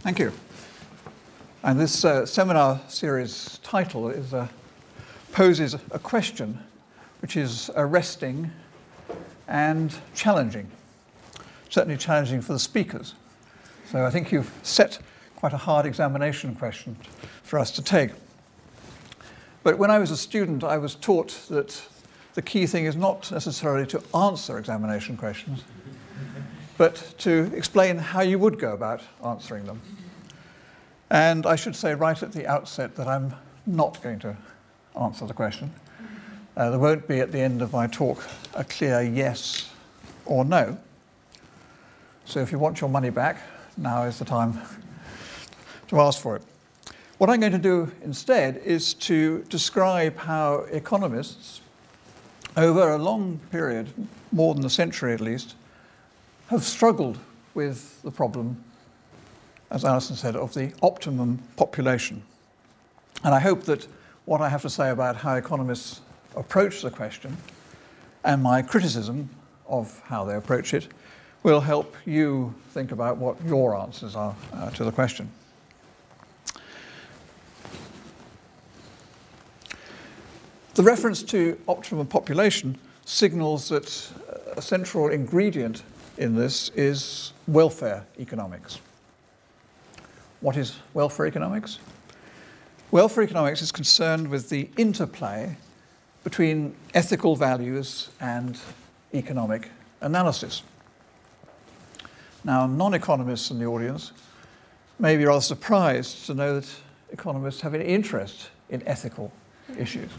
Thank you. And this uh, seminar series title is, uh, poses a question which is arresting and challenging. Certainly challenging for the speakers. So I think you've set quite a hard examination question for us to take. But when I was a student, I was taught that the key thing is not necessarily to answer examination questions, but to explain how you would go about answering them. And I should say right at the outset that I'm not going to answer the question. Uh, there won't be at the end of my talk a clear yes or no. So if you want your money back, now is the time to ask for it. What I'm going to do instead is to describe how economists, over a long period, more than a century at least, have struggled with the problem, as Alison said, of the optimum population. And I hope that what I have to say about how economists approach the question and my criticism of how they approach it will help you think about what your answers are uh, to the question. The reference to optimum population signals that a central ingredient in this is welfare economics. What is welfare economics? Welfare economics is concerned with the interplay between ethical values and economic analysis. Now, non economists in the audience may be rather surprised to know that economists have an interest in ethical issues.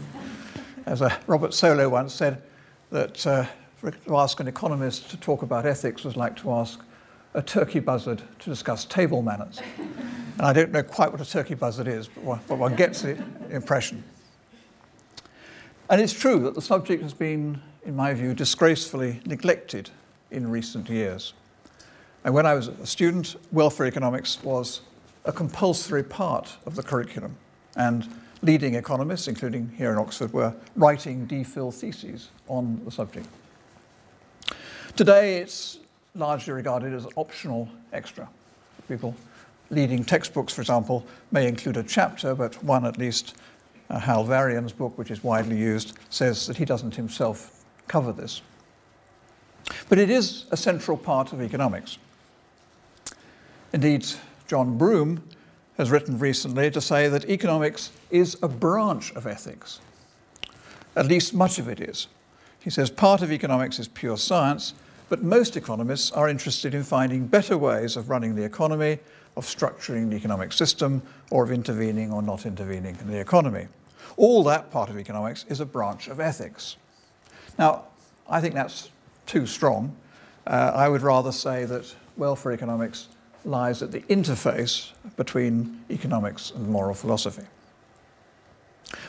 As uh, Robert Solow once said, that uh, to ask an economist to talk about ethics was like to ask a turkey buzzard to discuss table manners. And I don't know quite what a turkey buzzard is, but one, but one gets the impression. And it's true that the subject has been, in my view, disgracefully neglected in recent years. And when I was a student, welfare economics was a compulsory part of the curriculum. And leading economists, including here in Oxford, were writing DPhil theses on the subject. Today, it's largely regarded as an optional extra. People leading textbooks, for example, may include a chapter, but one at least, uh, Hal Varian's book, which is widely used, says that he doesn't himself cover this. But it is a central part of economics. Indeed, John Broome has written recently to say that economics is a branch of ethics. At least much of it is. He says part of economics is pure science, but most economists are interested in finding better ways of running the economy, of structuring the economic system, or of intervening or not intervening in the economy. All that part of economics is a branch of ethics. Now, I think that's too strong. Uh, I would rather say that welfare economics lies at the interface between economics and moral philosophy.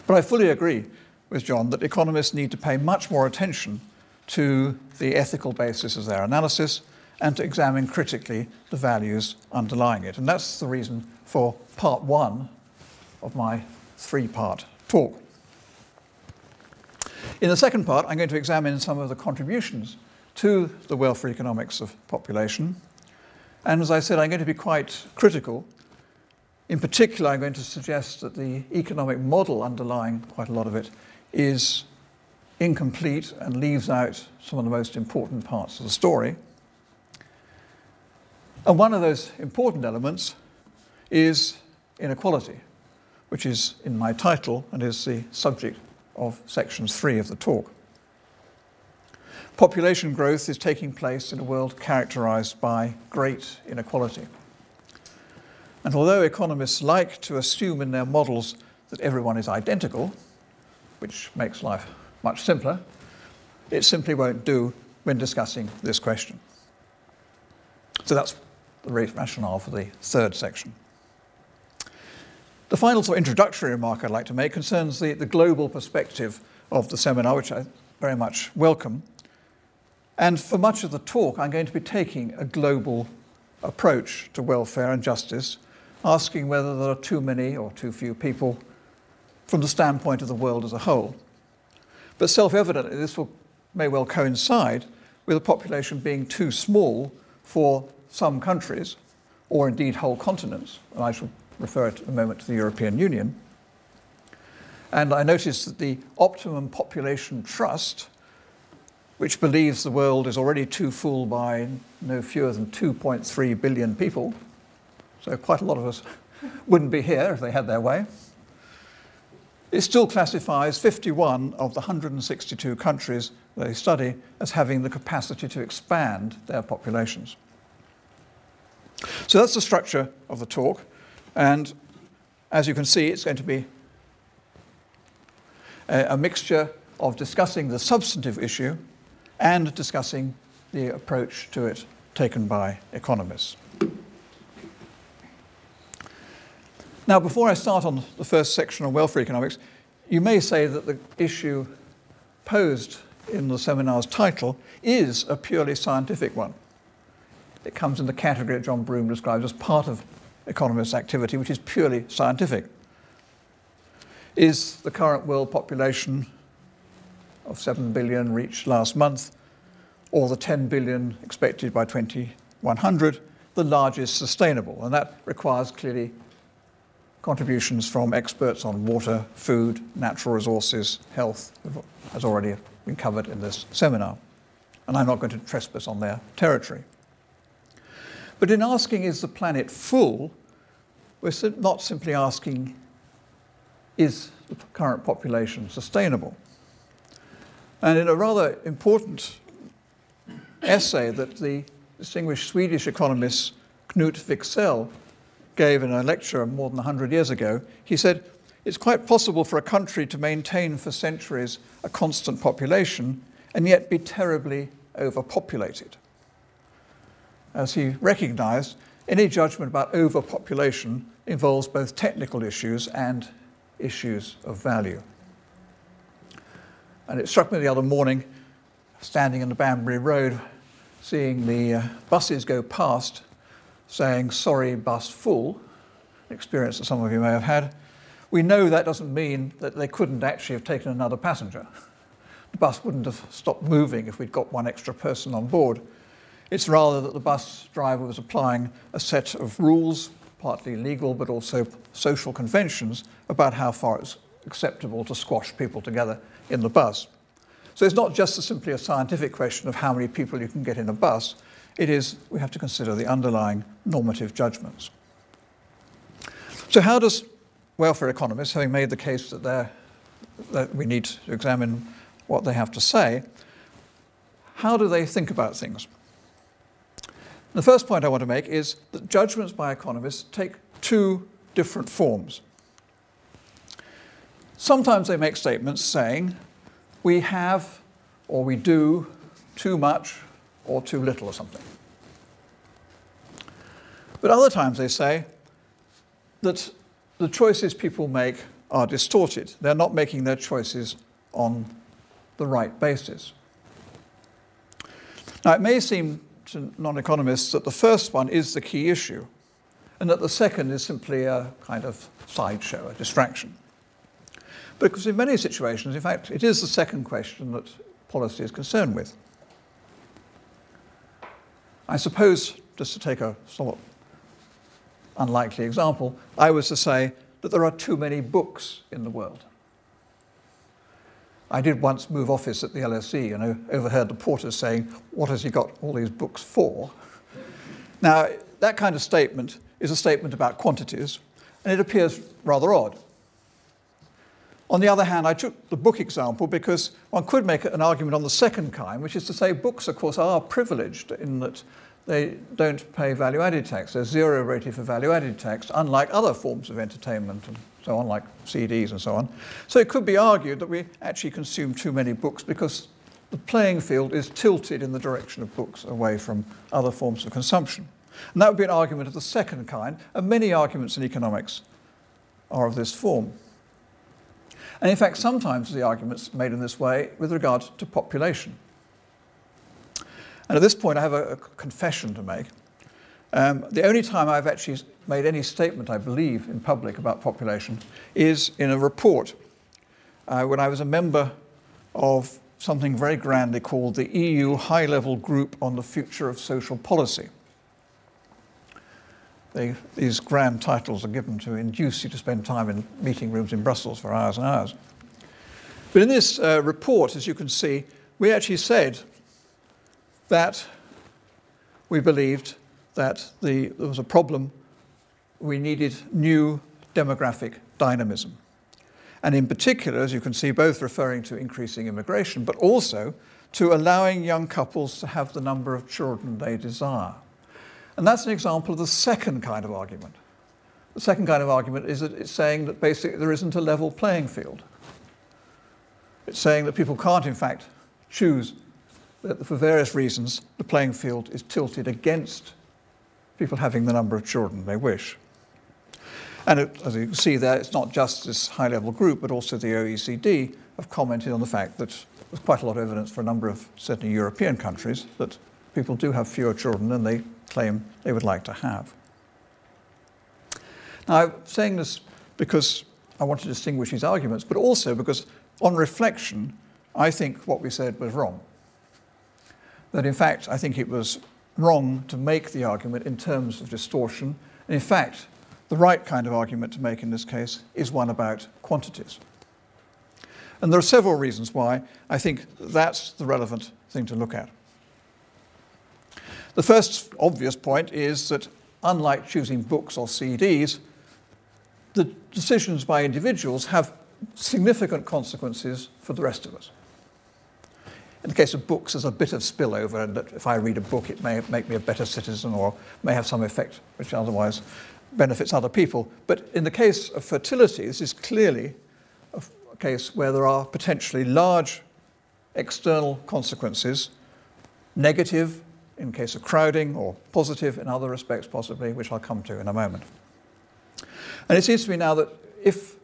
But I fully agree with John that economists need to pay much more attention to the ethical basis of their analysis and to examine critically the values underlying it. And that's the reason for part one of my three part talk. In the second part, I'm going to examine some of the contributions to the welfare economics of population. And as I said, I'm going to be quite critical. In particular, I'm going to suggest that the economic model underlying quite a lot of it is incomplete and leaves out some of the most important parts of the story. And one of those important elements is inequality, which is in my title and is the subject of section three of the talk. Population growth is taking place in a world characterized by great inequality. And although economists like to assume in their models that everyone is identical, which makes life much simpler. It simply won't do when discussing this question. So that's the rationale for the third section. The final sort of introductory remark I'd like to make concerns the, the global perspective of the seminar, which I very much welcome. And for much of the talk, I'm going to be taking a global approach to welfare and justice, asking whether there are too many or too few people from the standpoint of the world as a whole. But self evidently, this will, may well coincide with a population being too small for some countries or indeed whole continents. And I shall refer at a moment to the European Union. And I noticed that the Optimum Population Trust, which believes the world is already too full by no fewer than 2.3 billion people, so quite a lot of us wouldn't be here if they had their way, it still classifies 51 of the 162 countries they study as having the capacity to expand their populations. So that's the structure of the talk. And as you can see, it's going to be a, a mixture of discussing the substantive issue and discussing the approach to it taken by economists. Now, before I start on the first section on welfare economics, you may say that the issue posed in the seminar's title is a purely scientific one. It comes in the category that John Broome describes as part of economists' activity, which is purely scientific. Is the current world population of 7 billion reached last month, or the 10 billion expected by 2100, the largest sustainable? And that requires clearly contributions from experts on water, food, natural resources, health, has already been covered in this seminar. And I'm not going to trespass on their territory. But in asking, is the planet full, we're not simply asking, is the current population sustainable? And in a rather important essay that the distinguished Swedish economist Knut Wicksell gave in a lecture more than 100 years ago, he said, It's quite possible for a country to maintain for centuries a constant population and yet be terribly overpopulated. As he recognized, any judgment about overpopulation involves both technical issues and issues of value. And it struck me the other morning, standing in the Banbury Road, seeing the uh, buses go past saying, sorry, bus full, an experience that some of you may have had, we know that doesn't mean that they couldn't actually have taken another passenger. The bus wouldn't have stopped moving if we'd got one extra person on board. It's rather that the bus driver was applying a set of rules, partly legal but also social conventions, about how far it's acceptable to squash people together in the bus. So it's not just a simply a scientific question of how many people you can get in a bus, it is we have to consider the underlying normative judgments. So, how does welfare economists, having made the case that, that we need to examine what they have to say, how do they think about things? The first point I want to make is that judgments by economists take two different forms. Sometimes they make statements saying, we have or we do too much or too little or something. But other times they say that the choices people make are distorted. They're not making their choices on the right basis. Now, it may seem to non economists that the first one is the key issue, and that the second is simply a kind of sideshow, a distraction. Because in many situations, in fact, it is the second question that policy is concerned with. I suppose, just to take a somewhat unlikely example, I was to say that there are too many books in the world. I did once move office at the LSE and I overheard the porters saying, What has he got all these books for? Now, that kind of statement is a statement about quantities, and it appears rather odd. On the other hand, I took the book example because one could make an argument on the second kind, which is to say books, of course, are privileged in that they don't pay value added tax. There's zero rated for value added tax, unlike other forms of entertainment and so on, like CDs and so on. So it could be argued that we actually consume too many books because the playing field is tilted in the direction of books away from other forms of consumption. And that would be an argument of the second kind, and many arguments in economics are of this form. And in fact, sometimes the argument's made in this way with regard to population. And at this point, I have a, a confession to make. Um, the only time I've actually made any statement, I believe, in public about population is in a report uh, when I was a member of something very grandly called the EU High Level Group on the Future of Social Policy. They, these grand titles are given to induce you to spend time in meeting rooms in Brussels for hours and hours. But in this uh, report, as you can see, we actually said that we believed that the, there was a problem. We needed new demographic dynamism. And in particular, as you can see, both referring to increasing immigration, but also to allowing young couples to have the number of children they desire. And that's an example of the second kind of argument. The second kind of argument is that it's saying that basically there isn't a level playing field. It's saying that people can't, in fact, choose that for various reasons the playing field is tilted against people having the number of children they wish. And it, as you can see there, it's not just this high level group, but also the OECD have commented on the fact that there's quite a lot of evidence for a number of certainly European countries that people do have fewer children than they claim they would like to have. Now, I'm saying this because I want to distinguish these arguments, but also because on reflection, I think what we said was wrong. That in fact, I think it was wrong to make the argument in terms of distortion. And in fact, the right kind of argument to make in this case is one about quantities. And there are several reasons why I think that's the relevant thing to look at. The first obvious point is that, unlike choosing books or CDs, the decisions by individuals have significant consequences for the rest of us. In the case of books, there's a bit of spillover, and that if I read a book, it may make me a better citizen or may have some effect which otherwise benefits other people. But in the case of fertility, this is clearly a case where there are potentially large external consequences, negative in case of crowding or positive in other respects possibly, which I'll come to in a moment. And it seems to me now that if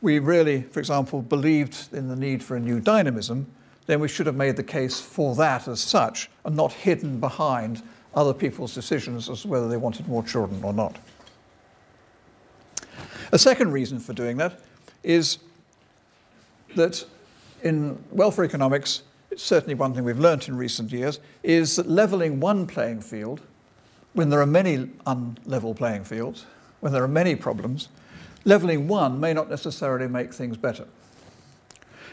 we really, for example, believed in the need for a new dynamism, then we should have made the case for that as such and not hidden behind other people's decisions as to whether they wanted more children or not. A second reason for doing that is that in welfare economics, certainly one thing we've learnt in recent years, is that levelling one playing field, when there are many unlevel playing fields, when there are many problems, levelling one may not necessarily make things better.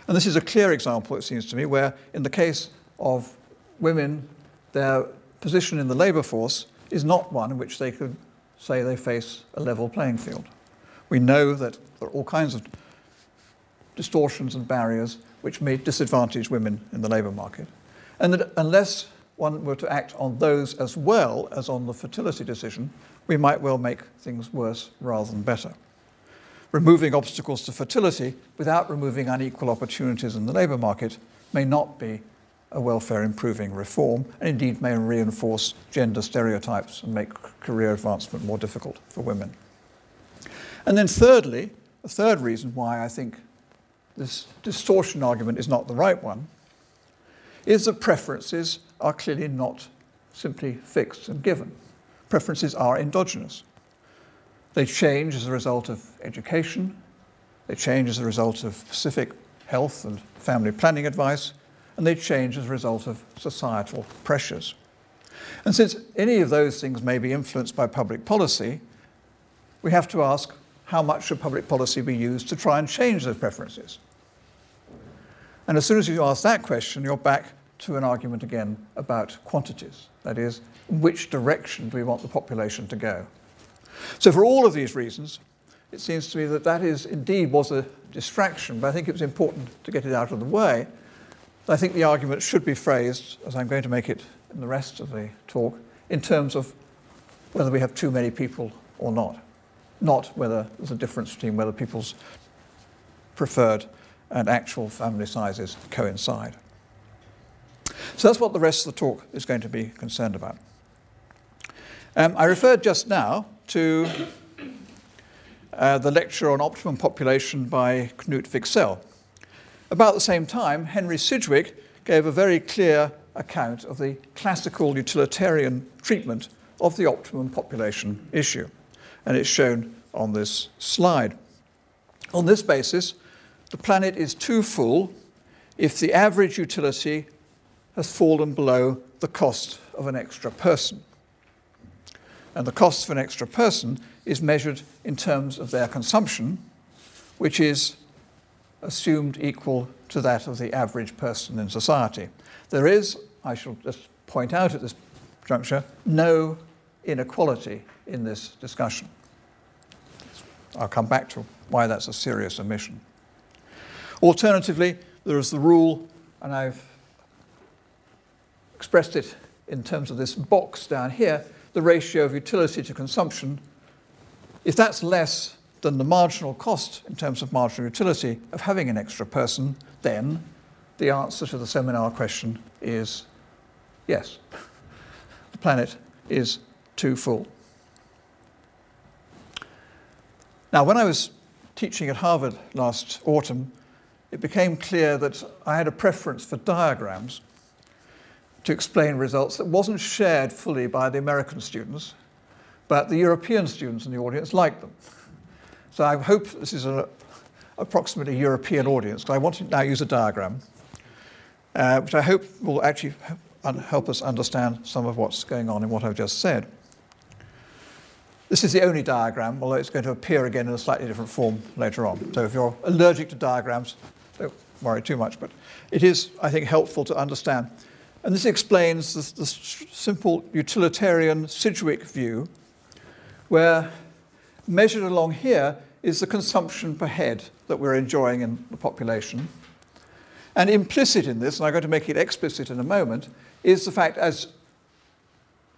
And this is a clear example, it seems to me, where in the case of women, their position in the labour force is not one in which they could say they face a level playing field. We know that there are all kinds of distortions and barriers which may disadvantage women in the labour market. And that unless one were to act on those as well as on the fertility decision, we might well make things worse rather than better. Removing obstacles to fertility without removing unequal opportunities in the labour market may not be a welfare improving reform, and indeed may reinforce gender stereotypes and make career advancement more difficult for women. And then, thirdly, a third reason why I think this distortion argument is not the right one is that preferences are clearly not simply fixed and given. Preferences are endogenous. They change as a result of education, they change as a result of specific health and family planning advice, and they change as a result of societal pressures. And since any of those things may be influenced by public policy, we have to ask how much should public policy be used to try and change those preferences? And as soon as you ask that question, you're back to an argument again about quantities. That is, which direction do we want the population to go? So, for all of these reasons, it seems to me that that is indeed was a distraction, but I think it was important to get it out of the way. I think the argument should be phrased, as I'm going to make it in the rest of the talk, in terms of whether we have too many people or not, not whether there's a difference between whether people's preferred and actual family sizes coincide. So that's what the rest of the talk is going to be concerned about. Um, I referred just now to uh, the lecture on optimum population by Knut Wicksell. About the same time, Henry Sidgwick gave a very clear account of the classical utilitarian treatment of the optimum population issue, and it's shown on this slide. On this basis, the planet is too full if the average utility has fallen below the cost of an extra person. and the cost of an extra person is measured in terms of their consumption, which is assumed equal to that of the average person in society. There is, I shall just point out at this juncture, no inequality in this discussion. I'll come back to why that's a serious omission. Alternatively, there is the rule, and I've expressed it in terms of this box down here, the ratio of utility to consumption. If that's less than the marginal cost in terms of marginal utility of having an extra person, then the answer to the seminar question is yes. The planet is too full. Now, when I was teaching at Harvard last autumn, it became clear that I had a preference for diagrams to explain results that wasn't shared fully by the American students, but the European students in the audience liked them. So I hope this is an approximately European audience, because I want to now use a diagram, uh, which I hope will actually help us understand some of what's going on in what I've just said. This is the only diagram, although it's going to appear again in a slightly different form later on. So if you're allergic to diagrams, don't worry too much, but it is, I think, helpful to understand. And this explains the, the simple utilitarian Sidgwick view, where measured along here is the consumption per head that we're enjoying in the population. And implicit in this, and I'm going to make it explicit in a moment, is the fact as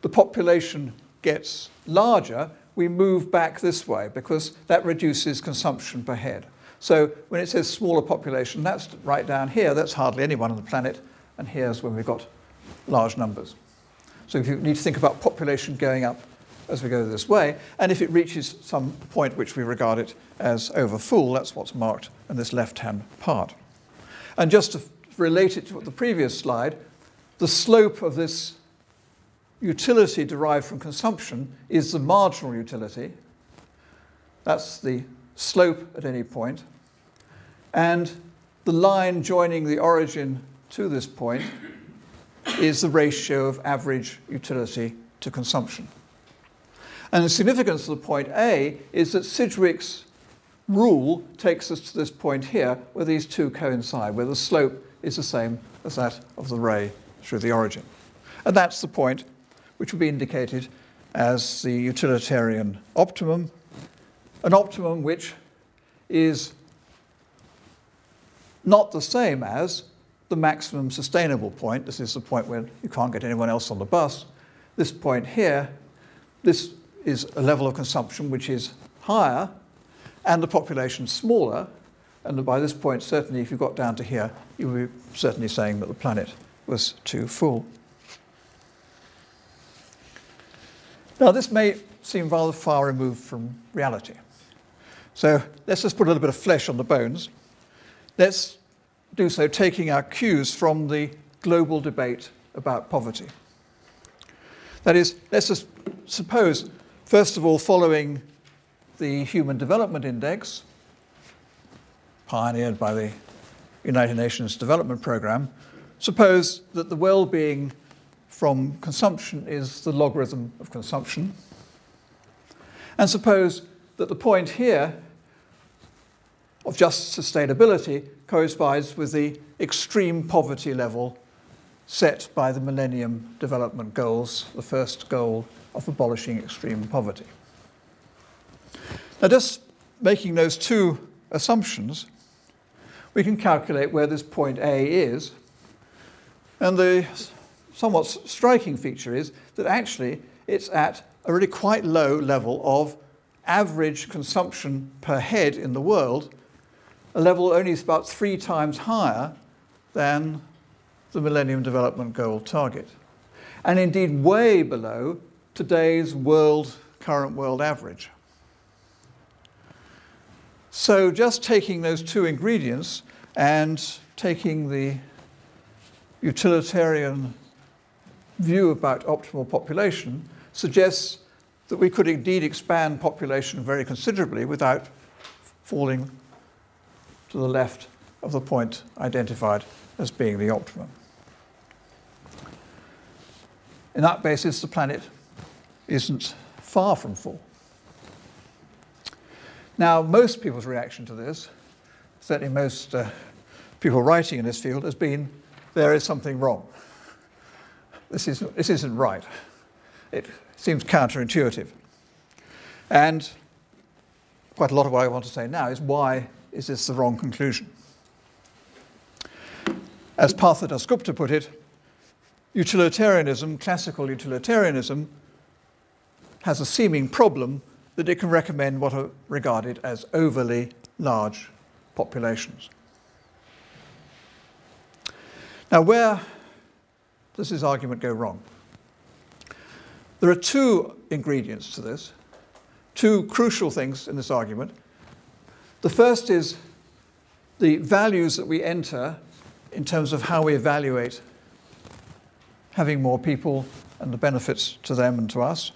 the population gets larger, we move back this way because that reduces consumption per head. So when it says smaller population, that's right down here, that's hardly anyone on the planet, and here's when we've got large numbers. So if you need to think about population going up as we go this way, and if it reaches some point which we regard it as over full, that's what's marked in this left-hand part. And just to relate it to the previous slide, the slope of this utility derived from consumption is the marginal utility. That's the slope at any point. And the line joining the origin to this point is the ratio of average utility to consumption. And the significance of the point A is that Sidgwick's rule takes us to this point here where these two coincide, where the slope is the same as that of the ray through the origin. And that's the point which will be indicated as the utilitarian optimum, an optimum which is not the same as the maximum sustainable point. This is the point where you can't get anyone else on the bus. This point here, this is a level of consumption which is higher and the population smaller. And by this point, certainly, if you got down to here, you would be certainly saying that the planet was too full. Now, this may seem rather far removed from reality. So let's just put a little bit of flesh on the bones. Let's do so taking our cues from the global debate about poverty. That is, let's just suppose, first of all, following the Human Development Index, pioneered by the United Nations Development Programme, suppose that the well being from consumption is the logarithm of consumption. And suppose that the point here of just sustainability corresponds with the extreme poverty level set by the Millennium Development Goals, the first goal of abolishing extreme poverty. Now, just making those two assumptions, we can calculate where this point A is. And the somewhat striking feature is that actually it's at a really quite low level of average consumption per head in the world, a level only about three times higher than the Millennium Development Goal target. And indeed, way below today's world, current world average. So, just taking those two ingredients and taking the utilitarian view about optimal population suggests that we could indeed expand population very considerably without falling to the left of the point identified as being the optimum. In that basis, the planet isn't far from full. Now, most people's reaction to this, certainly most uh, people writing in this field, has been there is something wrong. This, is, this isn't right. It seems counterintuitive. And quite a lot of what I want to say now is why is this the wrong conclusion? As Partha Dasgupta put it, utilitarianism, classical utilitarianism, has a seeming problem that it can recommend what are regarded as overly large populations. Now, where does this argument go wrong? There are two ingredients to this, two crucial things in this argument. The first is the values that we enter in terms of how we evaluate having more people and the benefits to them and to us.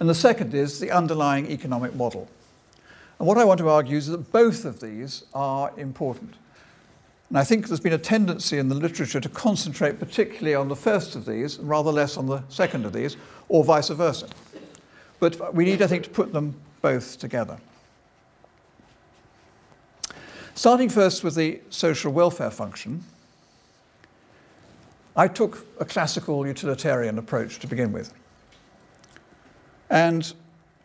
And the second is the underlying economic model. And what I want to argue is that both of these are important. And I think there's been a tendency in the literature to concentrate particularly on the first of these rather less on the second of these, or vice versa. But we need, I think, to put them both together. Starting first with the social welfare function, I took a classical utilitarian approach to begin with. And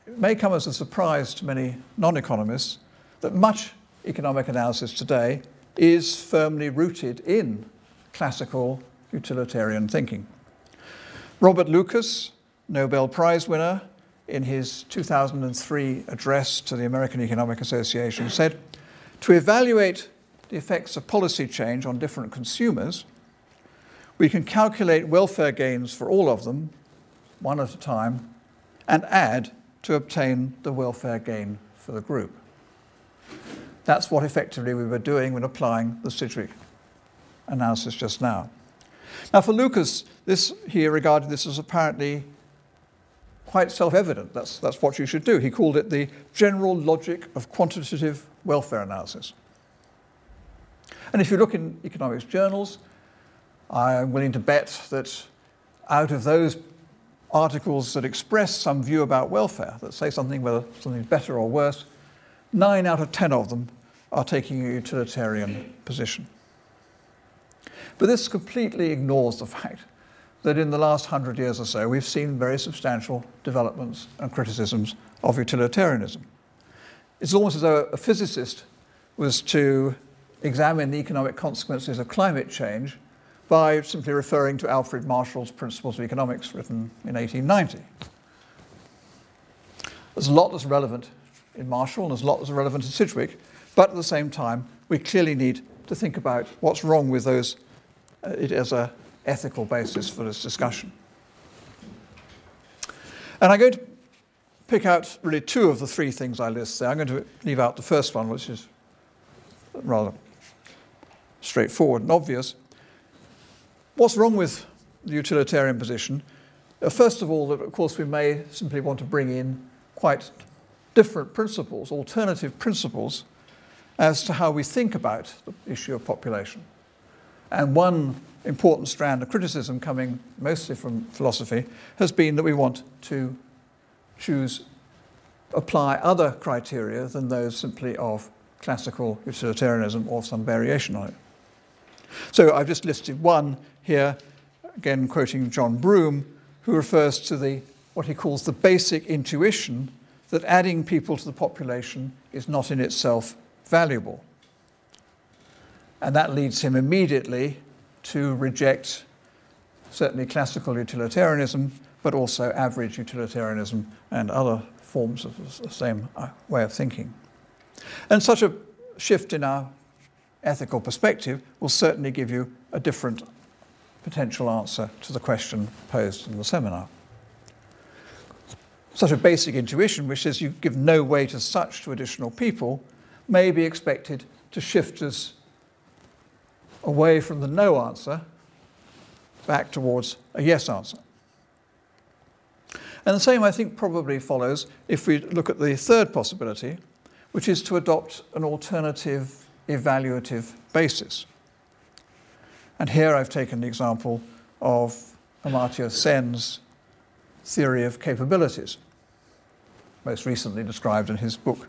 it may come as a surprise to many non economists that much economic analysis today is firmly rooted in classical utilitarian thinking. Robert Lucas, Nobel Prize winner, in his 2003 address to the American Economic Association, said to evaluate the effects of policy change on different consumers, we can calculate welfare gains for all of them, one at a time, and add to obtain the welfare gain for the group. That's what effectively we were doing when applying the Sidgwick analysis just now. Now, for Lucas, this he regarded this as apparently quite self-evident. That's, that's what you should do. He called it the general logic of quantitative welfare analysis. And if you look in economics journals, I'm willing to bet that out of those articles that express some view about welfare, that say something whether something's better or worse, nine out of ten of them are taking a utilitarian position. But this completely ignores the fact that in the last hundred years or so, we've seen very substantial developments and criticisms of utilitarianism. It's almost as though a physicist was to examine the economic consequences of climate change by simply referring to Alfred Marshall's Principles of Economics, written in 1890. There's a lot that's relevant in Marshall, and there's a lot that's relevant in Sidgwick, but at the same time, we clearly need to think about what's wrong with those uh, it as an ethical basis for this discussion. And I'm going to pick out really two of the three things I list there. I'm going to leave out the first one, which is rather straightforward and obvious. What's wrong with the utilitarian position? Uh, first of all, that of course we may simply want to bring in quite different principles, alternative principles, as to how we think about the issue of population. And one important strand of criticism coming mostly from philosophy has been that we want to choose, apply other criteria than those simply of classical utilitarianism or some variation on it. So I've just listed one here, again quoting John Broome, who refers to the what he calls the basic intuition that adding people to the population is not in itself valuable. And that leads him immediately to reject certainly classical utilitarianism, but also average utilitarianism and other forms of the same uh, way of thinking. And such a shift in our ethical perspective will certainly give you a different potential answer to the question posed in the seminar. Such a basic intuition, which says you give no weight as such to additional people, may be expected to shift us away from the no answer back towards a yes answer. And the same, I think, probably follows if we look at the third possibility, which is to adopt an alternative evaluative basis. And here I've taken the example of Amartya Sen's theory of capabilities, most recently described in his book,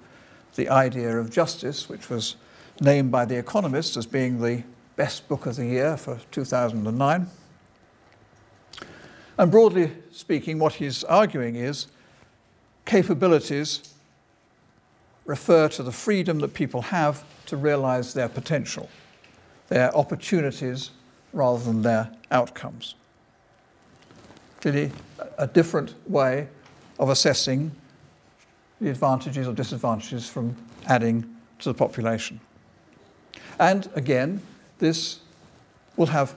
The Idea of Justice, which was named by The Economist as being the best book of the year for 2009. And broadly speaking, what he's arguing is capabilities refer to the freedom that people have to realize their potential, their opportunities rather than their outcomes. Clearly, a different way of assessing the advantages or disadvantages from adding to the population. And again, this will have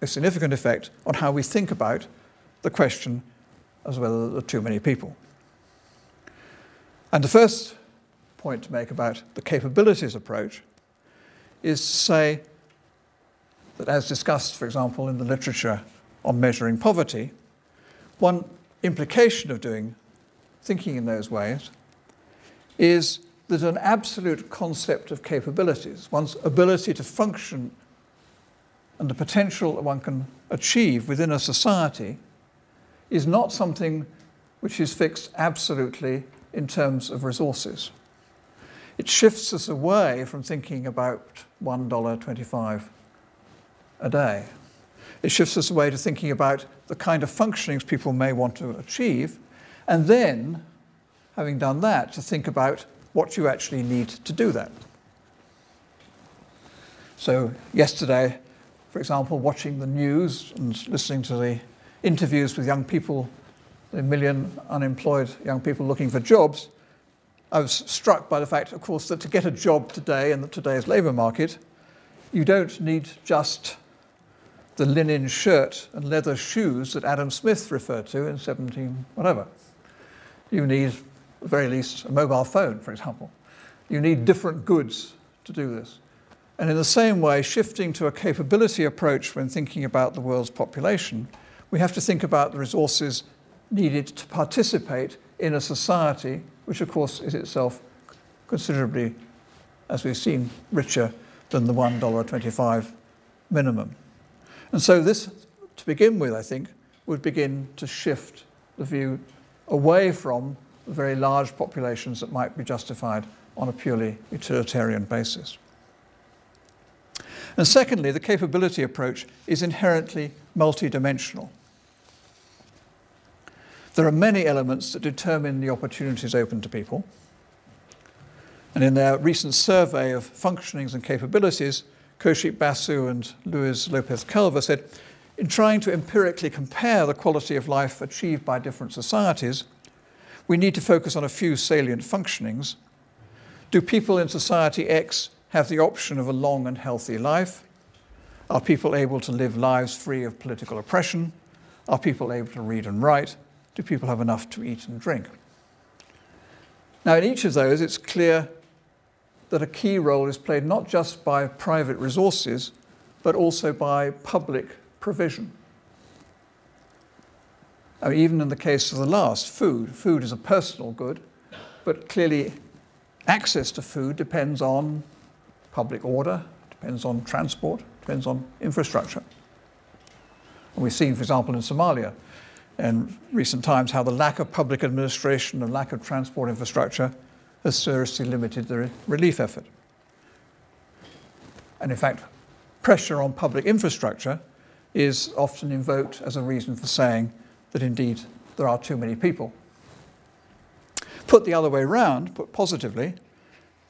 a significant effect on how we think about the question as whether there are too many people. And the first point to make about the capabilities approach is to say that, as discussed, for example, in the literature on measuring poverty, one implication of doing thinking in those ways is that an absolute concept of capabilities, one's ability to function and the potential that one can achieve within a society, is not something which is fixed absolutely in terms of resources. It shifts us away from thinking about $1.25 a day. It shifts us away to thinking about the kind of functionings people may want to achieve, and then, having done that, to think about what you actually need to do that. So, yesterday, for example, watching the news and listening to the interviews with young people, the million unemployed young people looking for jobs, I was struck by the fact, of course, that to get a job today in today's labour market, you don't need just the linen shirt and leather shoes that Adam Smith referred to in 17 whatever. You need, the very least, a mobile phone, for example. You need different goods to do this. And in the same way, shifting to a capability approach when thinking about the world's population, we have to think about the resources needed to participate in a society which, of course, is itself considerably, as we've seen, richer than the $1.25 minimum. And so, this, to begin with, I think, would begin to shift the view away from very large populations that might be justified on a purely utilitarian basis. And secondly, the capability approach is inherently multidimensional. There are many elements that determine the opportunities open to people. And in their recent survey of functionings and capabilities, Kaushik Basu and Luis Lopez Calva said, in trying to empirically compare the quality of life achieved by different societies, we need to focus on a few salient functionings. Do people in society X have the option of a long and healthy life? Are people able to live lives free of political oppression? Are people able to read and write? do people have enough to eat and drink? Now, in each of those, it's clear that a key role is played not just by private resources, but also by public provision. I mean, even in the case of the last, food. Food is a personal good, but clearly access to food depends on public order, depends on transport, depends on infrastructure. And we've seen, for example, in Somalia, in recent times how the lack of public administration and lack of transport infrastructure has seriously limited the relief effort. And in fact, pressure on public infrastructure is often invoked as a reason for saying that indeed there are too many people. Put the other way around, put positively,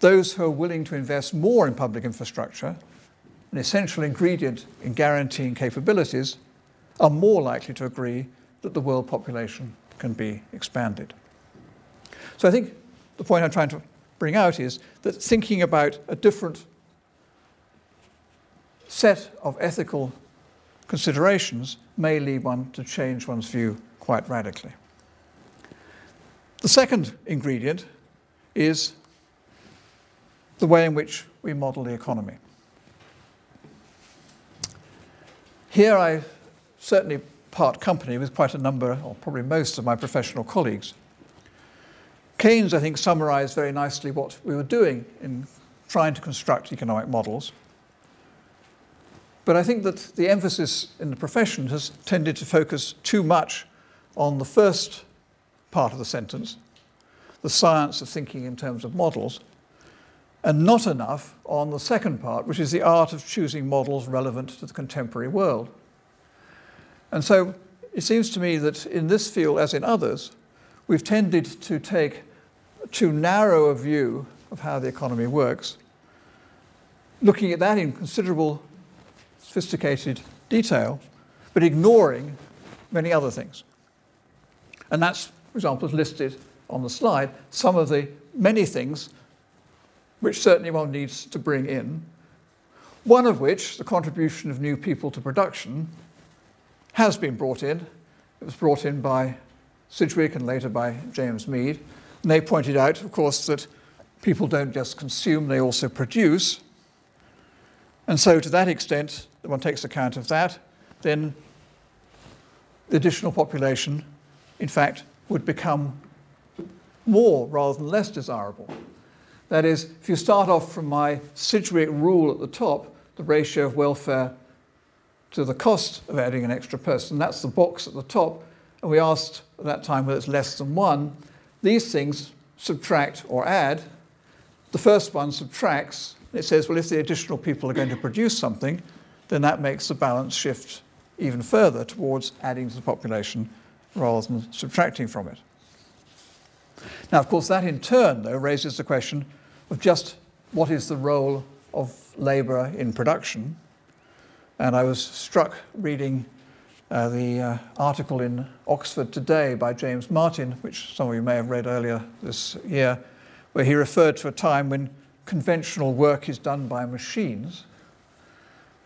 those who are willing to invest more in public infrastructure, an essential ingredient in guaranteeing capabilities, are more likely to agree that the world population can be expanded. So I think the point I'm trying to bring out is that thinking about a different set of ethical considerations may lead one to change one's view quite radically. The second ingredient is the way in which we model the economy. Here I certainly part company with quite a number, or probably most of my professional colleagues. Keynes, I think, summarized very nicely what we were doing in trying to construct economic models. But I think that the emphasis in the profession has tended to focus too much on the first part of the sentence, the science of thinking in terms of models, and not enough on the second part, which is the art of choosing models relevant to the contemporary world. And so it seems to me that in this field, as in others, we've tended to take too narrow a view of how the economy works, looking at that in considerable sophisticated detail, but ignoring many other things. And that's, for example, listed on the slide, some of the many things which certainly one needs to bring in. One of which, the contribution of new people to production, has been brought in. It was brought in by Sidgwick and later by James Meade. And they pointed out, of course, that people don't just consume, they also produce. And so, to that extent, one takes account of that, then the additional population, in fact, would become more rather than less desirable. That is, if you start off from my Sidgwick rule at the top, the ratio of welfare to the cost of adding an extra person, that's the box at the top, and we asked at that time whether it's less than one, these things subtract or add. The first one subtracts. It says, well, if the additional people are going to produce something, then that makes the balance shift even further towards adding to the population rather than subtracting from it. Now, of course, that in turn, though, raises the question of just what is the role of labour in production. And I was struck reading uh, the uh, article in Oxford Today by James Martin, which some of you may have read earlier this year, where he referred to a time when conventional work is done by machines.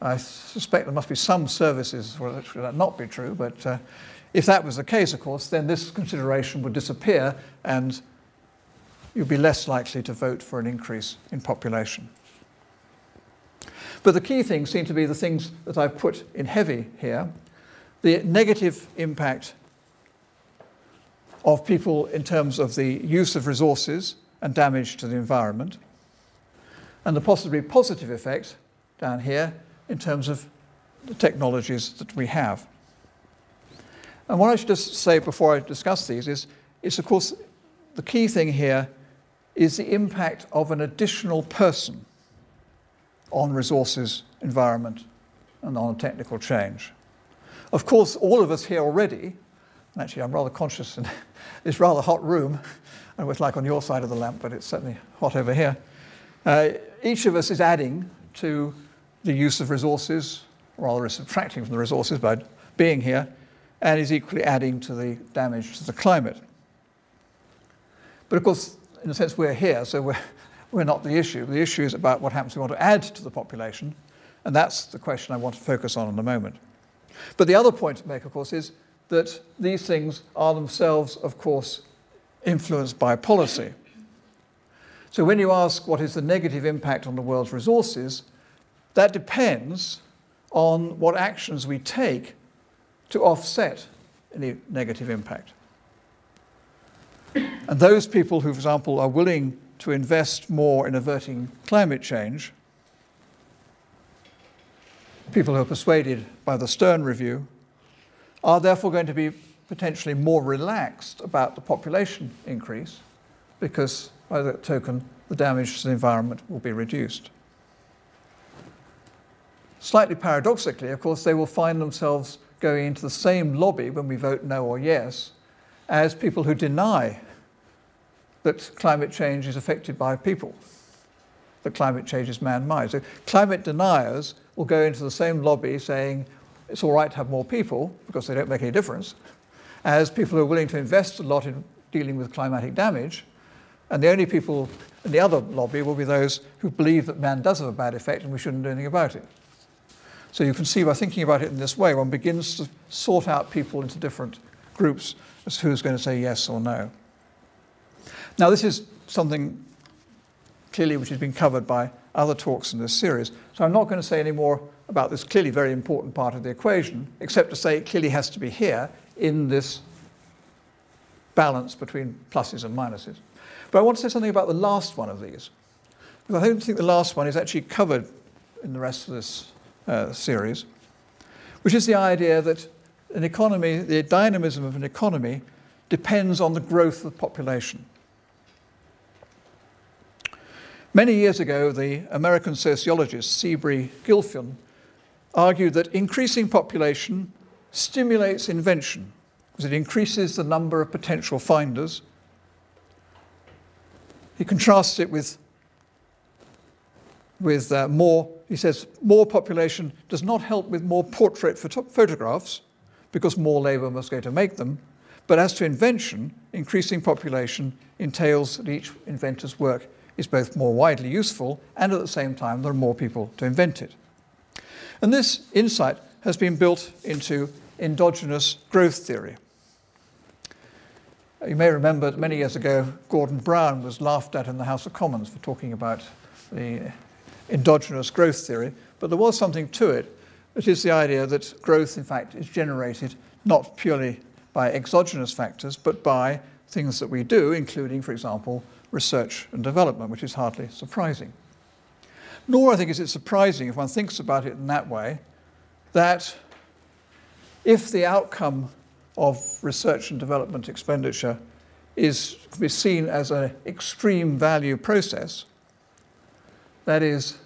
I suspect there must be some services where that should not be true, but uh, if that was the case, of course, then this consideration would disappear and you'd be less likely to vote for an increase in population. But the key things seem to be the things that I've put in heavy here the negative impact of people in terms of the use of resources and damage to the environment, and the possibly positive effect down here in terms of the technologies that we have. And what I should just say before I discuss these is, is of course, the key thing here is the impact of an additional person on resources, environment, and on technical change. Of course, all of us here already, and actually I'm rather conscious in this rather hot room, and it's like on your side of the lamp, but it's certainly hot over here. Uh, each of us is adding to the use of resources, or rather is subtracting from the resources by being here, and is equally adding to the damage to the climate. But of course, in a sense, we're here, so we're, we're not the issue. The issue is about what happens if we want to add to the population, and that's the question I want to focus on in a moment. But the other point to make, of course, is that these things are themselves, of course, influenced by policy. So when you ask what is the negative impact on the world's resources, that depends on what actions we take to offset any negative impact. And those people who, for example, are willing to invest more in averting climate change people who are persuaded by the Stern Review, are therefore going to be potentially more relaxed about the population increase because, by that token, the damage to the environment will be reduced. Slightly paradoxically, of course, they will find themselves going into the same lobby when we vote no or yes as people who deny that climate change is affected by people, that climate change is man made. So, climate deniers will go into the same lobby saying it's all right to have more people because they don't make any difference, as people who are willing to invest a lot in dealing with climatic damage. And the only people in the other lobby will be those who believe that man does have a bad effect and we shouldn't do anything about it. So you can see by thinking about it in this way, one begins to sort out people into different groups as to who's going to say yes or no. Now, this is something clearly which has been covered by other talks in this series. So I'm not going to say any more about this clearly very important part of the equation, except to say it clearly has to be here in this balance between pluses and minuses. But I want to say something about the last one of these. Because I don't think the last one is actually covered in the rest of this uh, series, which is the idea that an economy, the dynamism of an economy, depends on the growth of population. Many years ago, the American sociologist Seabury Gilfillan argued that increasing population stimulates invention because it increases the number of potential finders. He contrasts it with, with uh, more, he says, more population does not help with more portrait phot- photographs because more labour must go to make them. But as to invention, increasing population entails that each inventor's work is both more widely useful and at the same time there are more people to invent it. And this insight has been built into endogenous growth theory. You may remember that many years ago, Gordon Brown was laughed at in the House of Commons for talking about the endogenous growth theory, but there was something to it, which is the idea that growth, in fact, is generated not purely by exogenous factors, but by things that we do, including, for example, research and development, which is hardly surprising. Nor, I think, is it surprising if one thinks about it in that way that if the outcome of research and development expenditure is to be seen as an extreme value process, that is,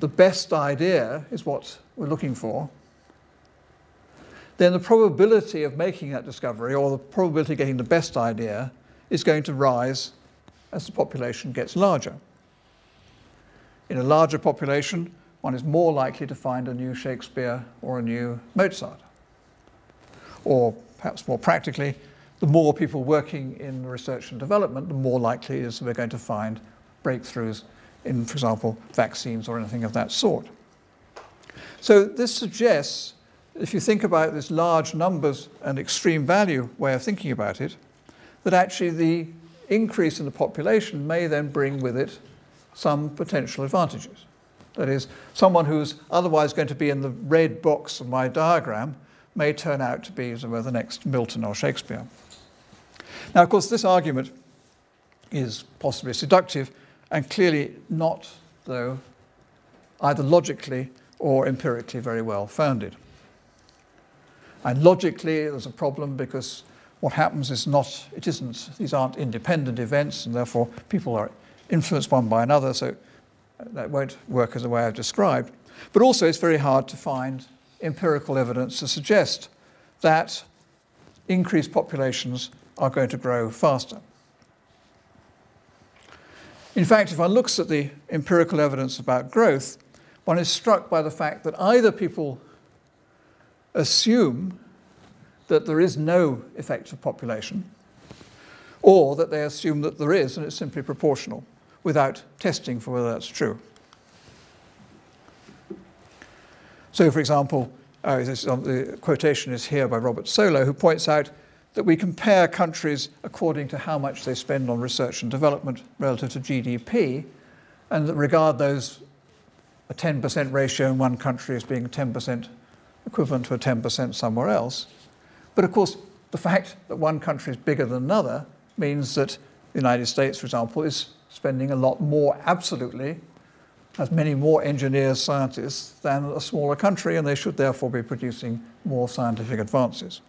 the best idea is what we're looking for, then the probability of making that discovery or the probability of getting the best idea is going to rise as the population gets larger. In a larger population, one is more likely to find a new Shakespeare or a new Mozart. Or perhaps more practically, the more people working in research and development, the more likely is we're going to find breakthroughs in, for example, vaccines or anything of that sort. So this suggests, if you think about this large numbers and extreme value way of thinking about it, that actually the increase in the population may then bring with it some potential advantages. That is, someone who's otherwise going to be in the red box of my diagram may turn out to be the next Milton or Shakespeare. Now, of course, this argument is possibly seductive and clearly not, though, either logically or empirically very well founded. And logically, there's a problem because what happens is not, it isn't, these aren't independent events, and therefore people are influenced one by another, so that won't work as the way I've described. But also, it's very hard to find empirical evidence to suggest that increased populations are going to grow faster. In fact, if one looks at the empirical evidence about growth, one is struck by the fact that either people assume that there is no effect of population, or that they assume that there is and it's simply proportional without testing for whether that's true. So, for example, uh, this, the quotation is here by Robert Solow, who points out that we compare countries according to how much they spend on research and development relative to GDP, and regard those a 10% ratio in one country as being 10% equivalent to a 10% somewhere else. But of course, the fact that one country is bigger than another means that the United States, for example, is spending a lot more absolutely, has many more engineers, scientists than a smaller country, and they should therefore be producing more scientific advances.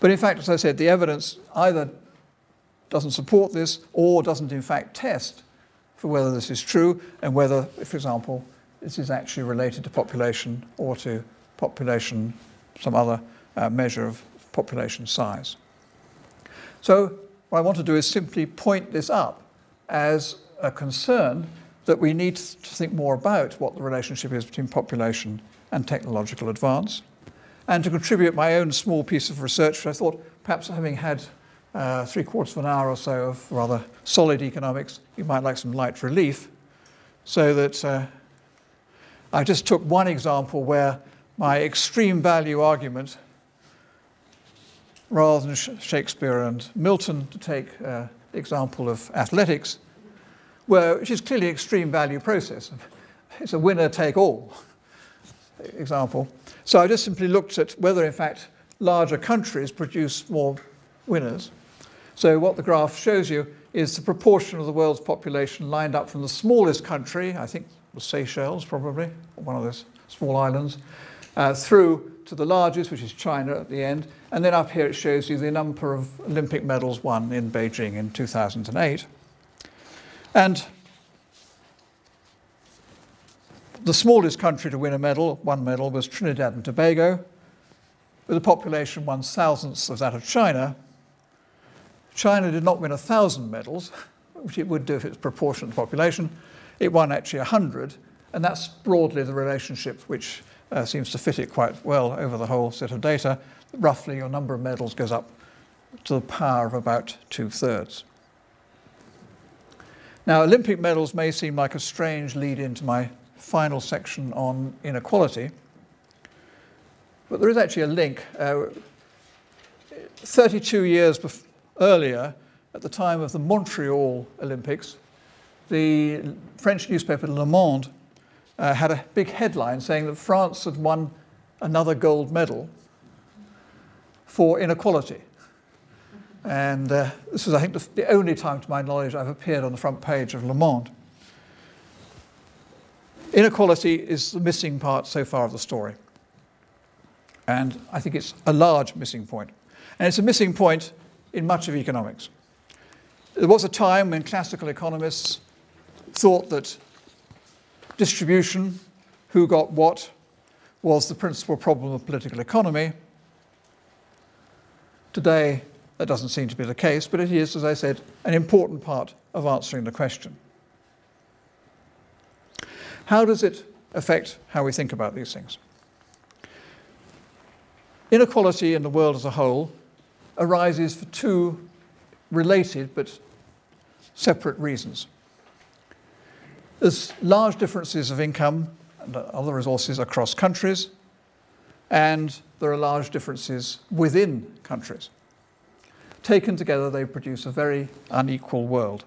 But in fact, as I said, the evidence either doesn't support this or doesn't in fact test for whether this is true and whether, for example, this is actually related to population or to population some other uh, measure of population size. So, what I want to do is simply point this up as a concern that we need to think more about what the relationship is between population and technological advance, and to contribute my own small piece of research, I thought perhaps having had uh, three quarters of an hour or so of rather solid economics, you might like some light relief. So that uh, I just took one example where my extreme value argument, rather than Shakespeare and Milton, to take uh, the example of athletics, where, which is clearly extreme value process. It's a winner take all example. So I just simply looked at whether, in fact, larger countries produce more winners. So what the graph shows you is the proportion of the world's population lined up from the smallest country, I think was Seychelles probably, one of those small islands, uh, through to the largest, which is China at the end. And then up here it shows you the number of Olympic medals won in Beijing in 2008. And the smallest country to win a medal, one medal, was Trinidad and Tobago, with a population one thousandth of that of China. China did not win a thousand medals, which it would do if it's proportionate to population. It won actually a hundred, and that's broadly the relationship which uh, seems to fit it quite well over the whole set of data. Roughly, your number of medals goes up to the power of about two thirds. Now, Olympic medals may seem like a strange lead into my final section on inequality, but there is actually a link. Uh, 32 years bef- earlier, at the time of the Montreal Olympics, the French newspaper Le Monde uh, had a big headline saying that France had won another gold medal for inequality. And uh, this was, I think, the, the, only time to my knowledge I've appeared on the front page of Le Monde. Inequality is the missing part so far of the story. And I think it's a large missing point. And it's a missing point in much of economics. There was a time when classical economists thought that distribution, who got what, was the principal problem of political economy. Today, that doesn't seem to be the case, but it is, as I said, an important part of answering the question. How does it affect how we think about these things? Inequality in the world as a whole arises for two related but separate reasons. There's large differences of income and other resources across countries, and there are large differences within countries. Taken together, they produce a very unequal world.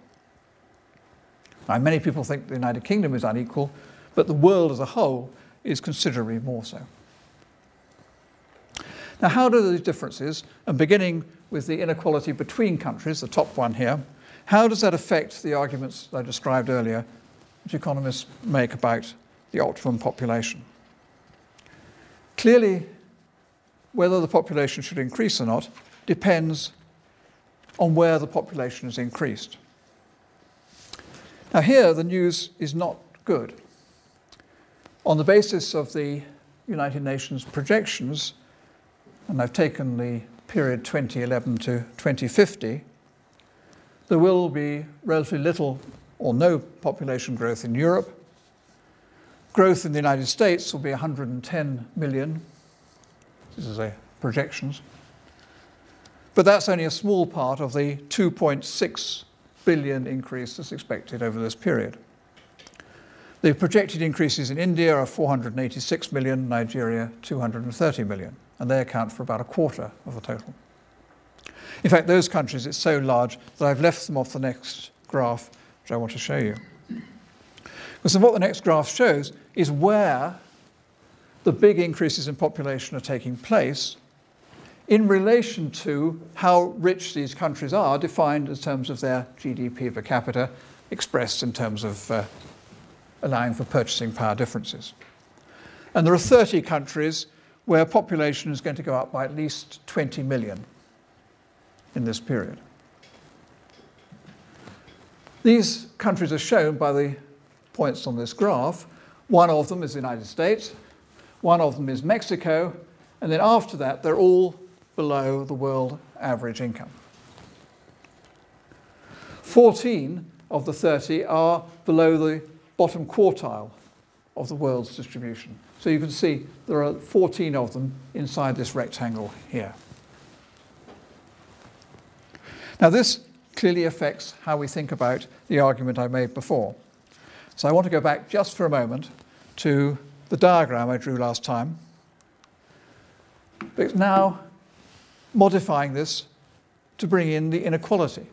Now, many people think the United Kingdom is unequal, but the world as a whole is considerably more so. Now, how do these differences, and beginning with the inequality between countries, the top one here, how does that affect the arguments I described earlier which economists make about the optimum population. Clearly, whether the population should increase or not depends on where the population has increased. Now, here the news is not good. On the basis of the United Nations projections, and I've taken the period 2011 to 2050, there will be relatively little or no population growth in Europe. Growth in the United States will be 110 million. This is a projections. But that's only a small part of the 2.6 billion increase that's expected over this period. The projected increases in India are 486 million, Nigeria 230 million, and they account for about a quarter of the total. In fact, those countries, it's so large that I've left them off the next graph which I want to show you. Because what the next graph shows is where the big increases in population are taking place in relation to how rich these countries are, defined in terms of their GDP per capita, expressed in terms of uh, allowing for purchasing power differences. And there are 30 countries where population is going to go up by at least 20 million in this period. These countries are shown by the points on this graph. One of them is the United States, one of them is Mexico, and then after that, they're all below the world average income. 14 of the 30 are below the bottom quartile of the world's distribution. So you can see there are 14 of them inside this rectangle here. Now, this clearly affects how we think about the argument I made before. So I want to go back just for a moment to the diagram I drew last time. But now modifying this to bring in the inequality.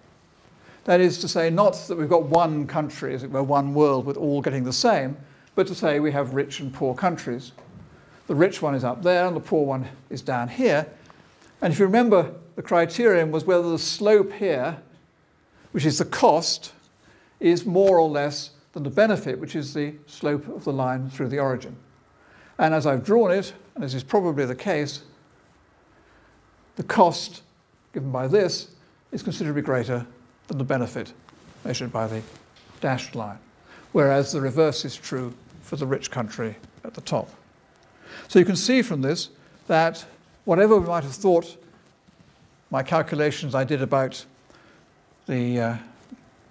That is to say, not that we've got one country, as it were, one world with all getting the same, but to say we have rich and poor countries. The rich one is up there and the poor one is down here. And if you remember, the criterion was whether the slope here which is the cost, is more or less than the benefit, which is the slope of the line through the origin. And as I've drawn it, and as is probably the case, the cost given by this is considerably greater than the benefit measured by the dashed line, whereas the reverse is true for the rich country at the top. So you can see from this that whatever we might have thought my calculations I did about the uh,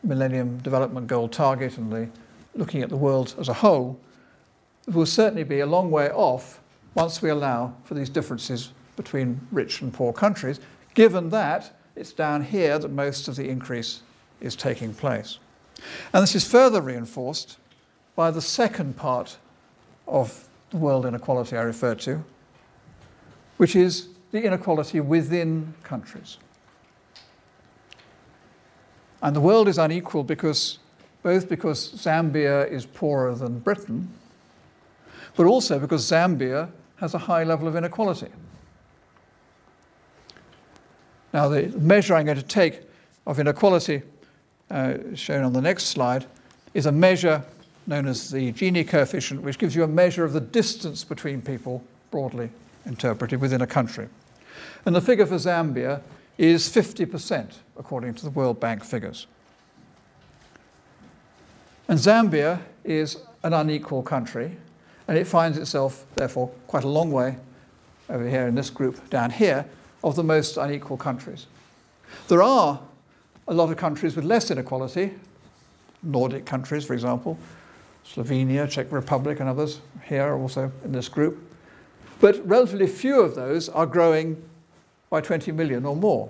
Millennium Development Goal target and the looking at the world as a whole, will certainly be a long way off once we allow for these differences between rich and poor countries, given that it's down here that most of the increase is taking place. And this is further reinforced by the second part of the world inequality I referred to, which is the inequality within countries. And the world is unequal because both because Zambia is poorer than Britain, but also because Zambia has a high level of inequality. Now, the measure I'm going to take of inequality, uh, shown on the next slide, is a measure known as the Gini coefficient, which gives you a measure of the distance between people, broadly interpreted, within a country. And the figure for Zambia is 50%, according to the World Bank figures. And Zambia is an unequal country, and it finds itself, therefore, quite a long way over here in this group down here of the most unequal countries. There are a lot of countries with less inequality, Nordic countries, for example, Slovenia, Czech Republic, and others here also in this group. But relatively few of those are growing by 20 million or more.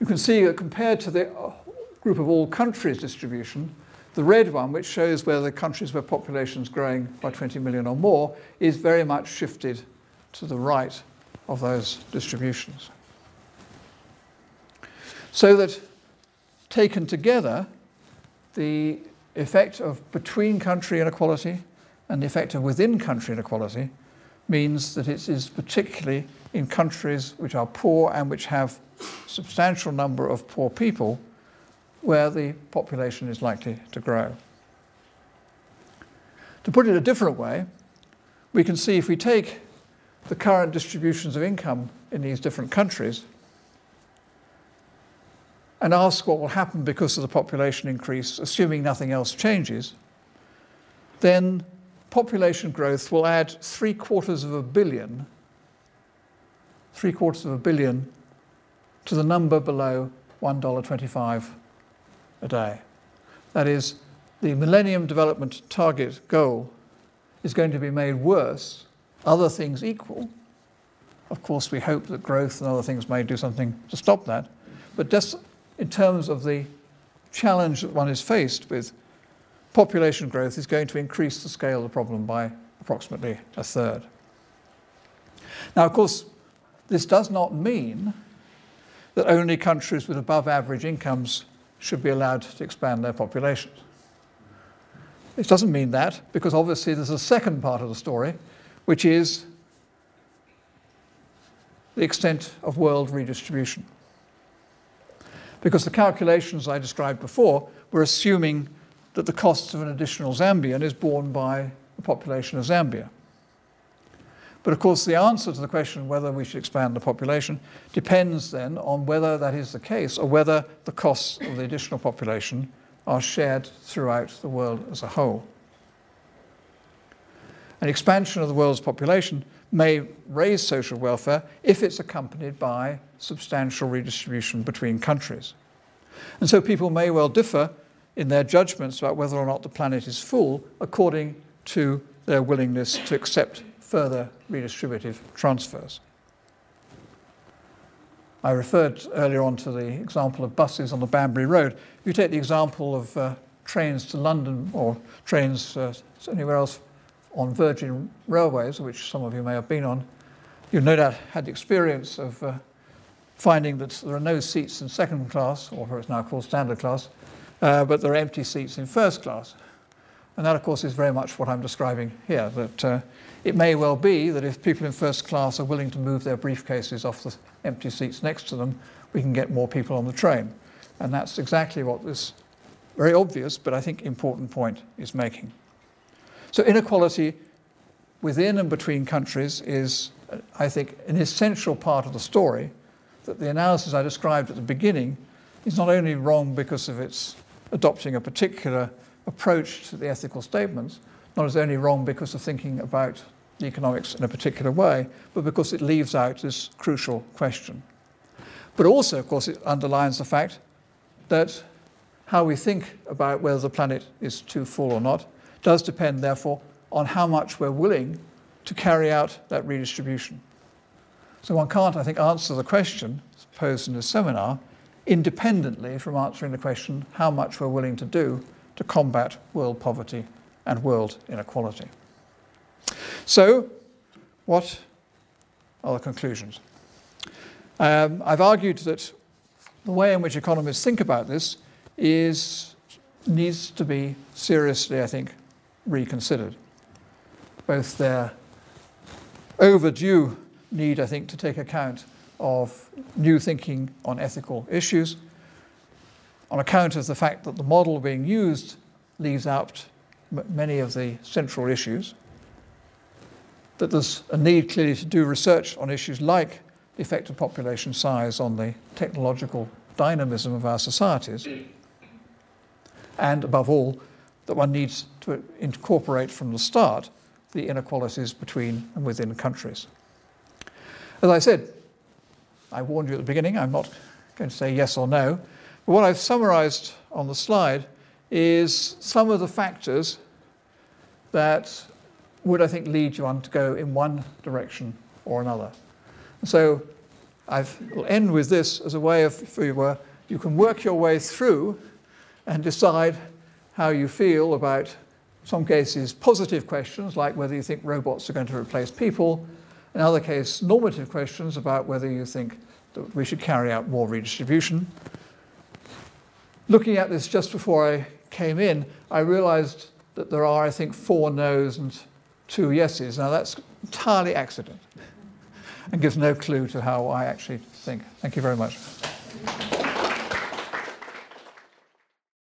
You can see that compared to the uh, group of all countries distribution, the red one, which shows where the countries where population is growing by 20 million or more, is very much shifted to the right of those distributions. So that taken together, the effect of between country inequality and the effect of within country inequality means that it is particularly in countries which are poor and which have substantial number of poor people where the population is likely to grow. To put it a different way, we can see if we take the current distributions of income in these different countries and ask what will happen because of the population increase, assuming nothing else changes, then population growth will add three quarters of a billion, three quarters of a billion to the number below $1.25 a day. That is, the Millennium Development Target goal is going to be made worse, other things equal. Of course, we hope that growth and other things may do something to stop that. But just in terms of the challenge that one is faced with, population growth is going to increase the scale of the problem by approximately a third. Now, of course, this does not mean that only countries with above average incomes should be allowed to expand their populations. It doesn't mean that, because obviously there's a second part of the story, which is the extent of world redistribution. Because the calculations I described before were assuming that the cost of an additional Zambian is borne by the population of Zambia. But of course, the answer to the question whether we should expand the population depends then on whether that is the case or whether the costs of the additional population are shared throughout the world as a whole. An expansion of the world's population may raise social welfare if it's accompanied by substantial redistribution between countries. And so people may well differ in their judgments about whether or not the planet is full according to their willingness to accept further redistributive transfers. I referred earlier on to the example of buses on the Banbury Road. If you take the example of uh, trains to London or trains uh, anywhere else on Virgin Railways, which some of you may have been on, you've no doubt had the experience of uh, finding that there are no seats in second class, or it's now called standard class, uh, but there are empty seats in first class. And that, of course, is very much what I'm describing here, that uh, it may well be that if people in first class are willing to move their briefcases off the empty seats next to them, we can get more people on the train. And that's exactly what this very obvious, but I think important point is making. So inequality within and between countries is, I think, an essential part of the story. That the analysis I described at the beginning is not only wrong because of its adopting a particular approach to the ethical statements, not as only wrong because of thinking about the economics in a particular way, but because it leaves out this crucial question. But also, of course, it underlines the fact that how we think about whether the planet is too full or not does depend, therefore, on how much we're willing to carry out that redistribution. So one can't, I think, answer the question posed in this seminar independently from answering the question how much we're willing to do to combat world poverty and world inequality. So, what are the conclusions? Um, I've argued that the way in which economists think about this is needs to be seriously, I think, reconsidered. Both their overdue need, I think, to take account of new thinking on ethical issues, on account of the fact that the model being used leaves out m- many of the central issues, that there's a need clearly to do research on issues like the effect of population size on the technological dynamism of our societies, and above all, that one needs to incorporate from the start the inequalities between and within countries. As I said, I warned you at the beginning, I'm not going to say yes or no, but what I've summarized on the slide is some of the factors that would, I think, lead you on to go in one direction or another. So I will end with this as a way of, if you were, you can work your way through and decide how you feel about some cases positive questions like whether you think robots are going to replace people, in other cases normative questions about whether you think that we should carry out more redistribution. Looking at this just before I came in, I realized that there are, I think, four no's and two yeses. Now that's entirely accident and gives no clue to how I actually think. Thank you very much.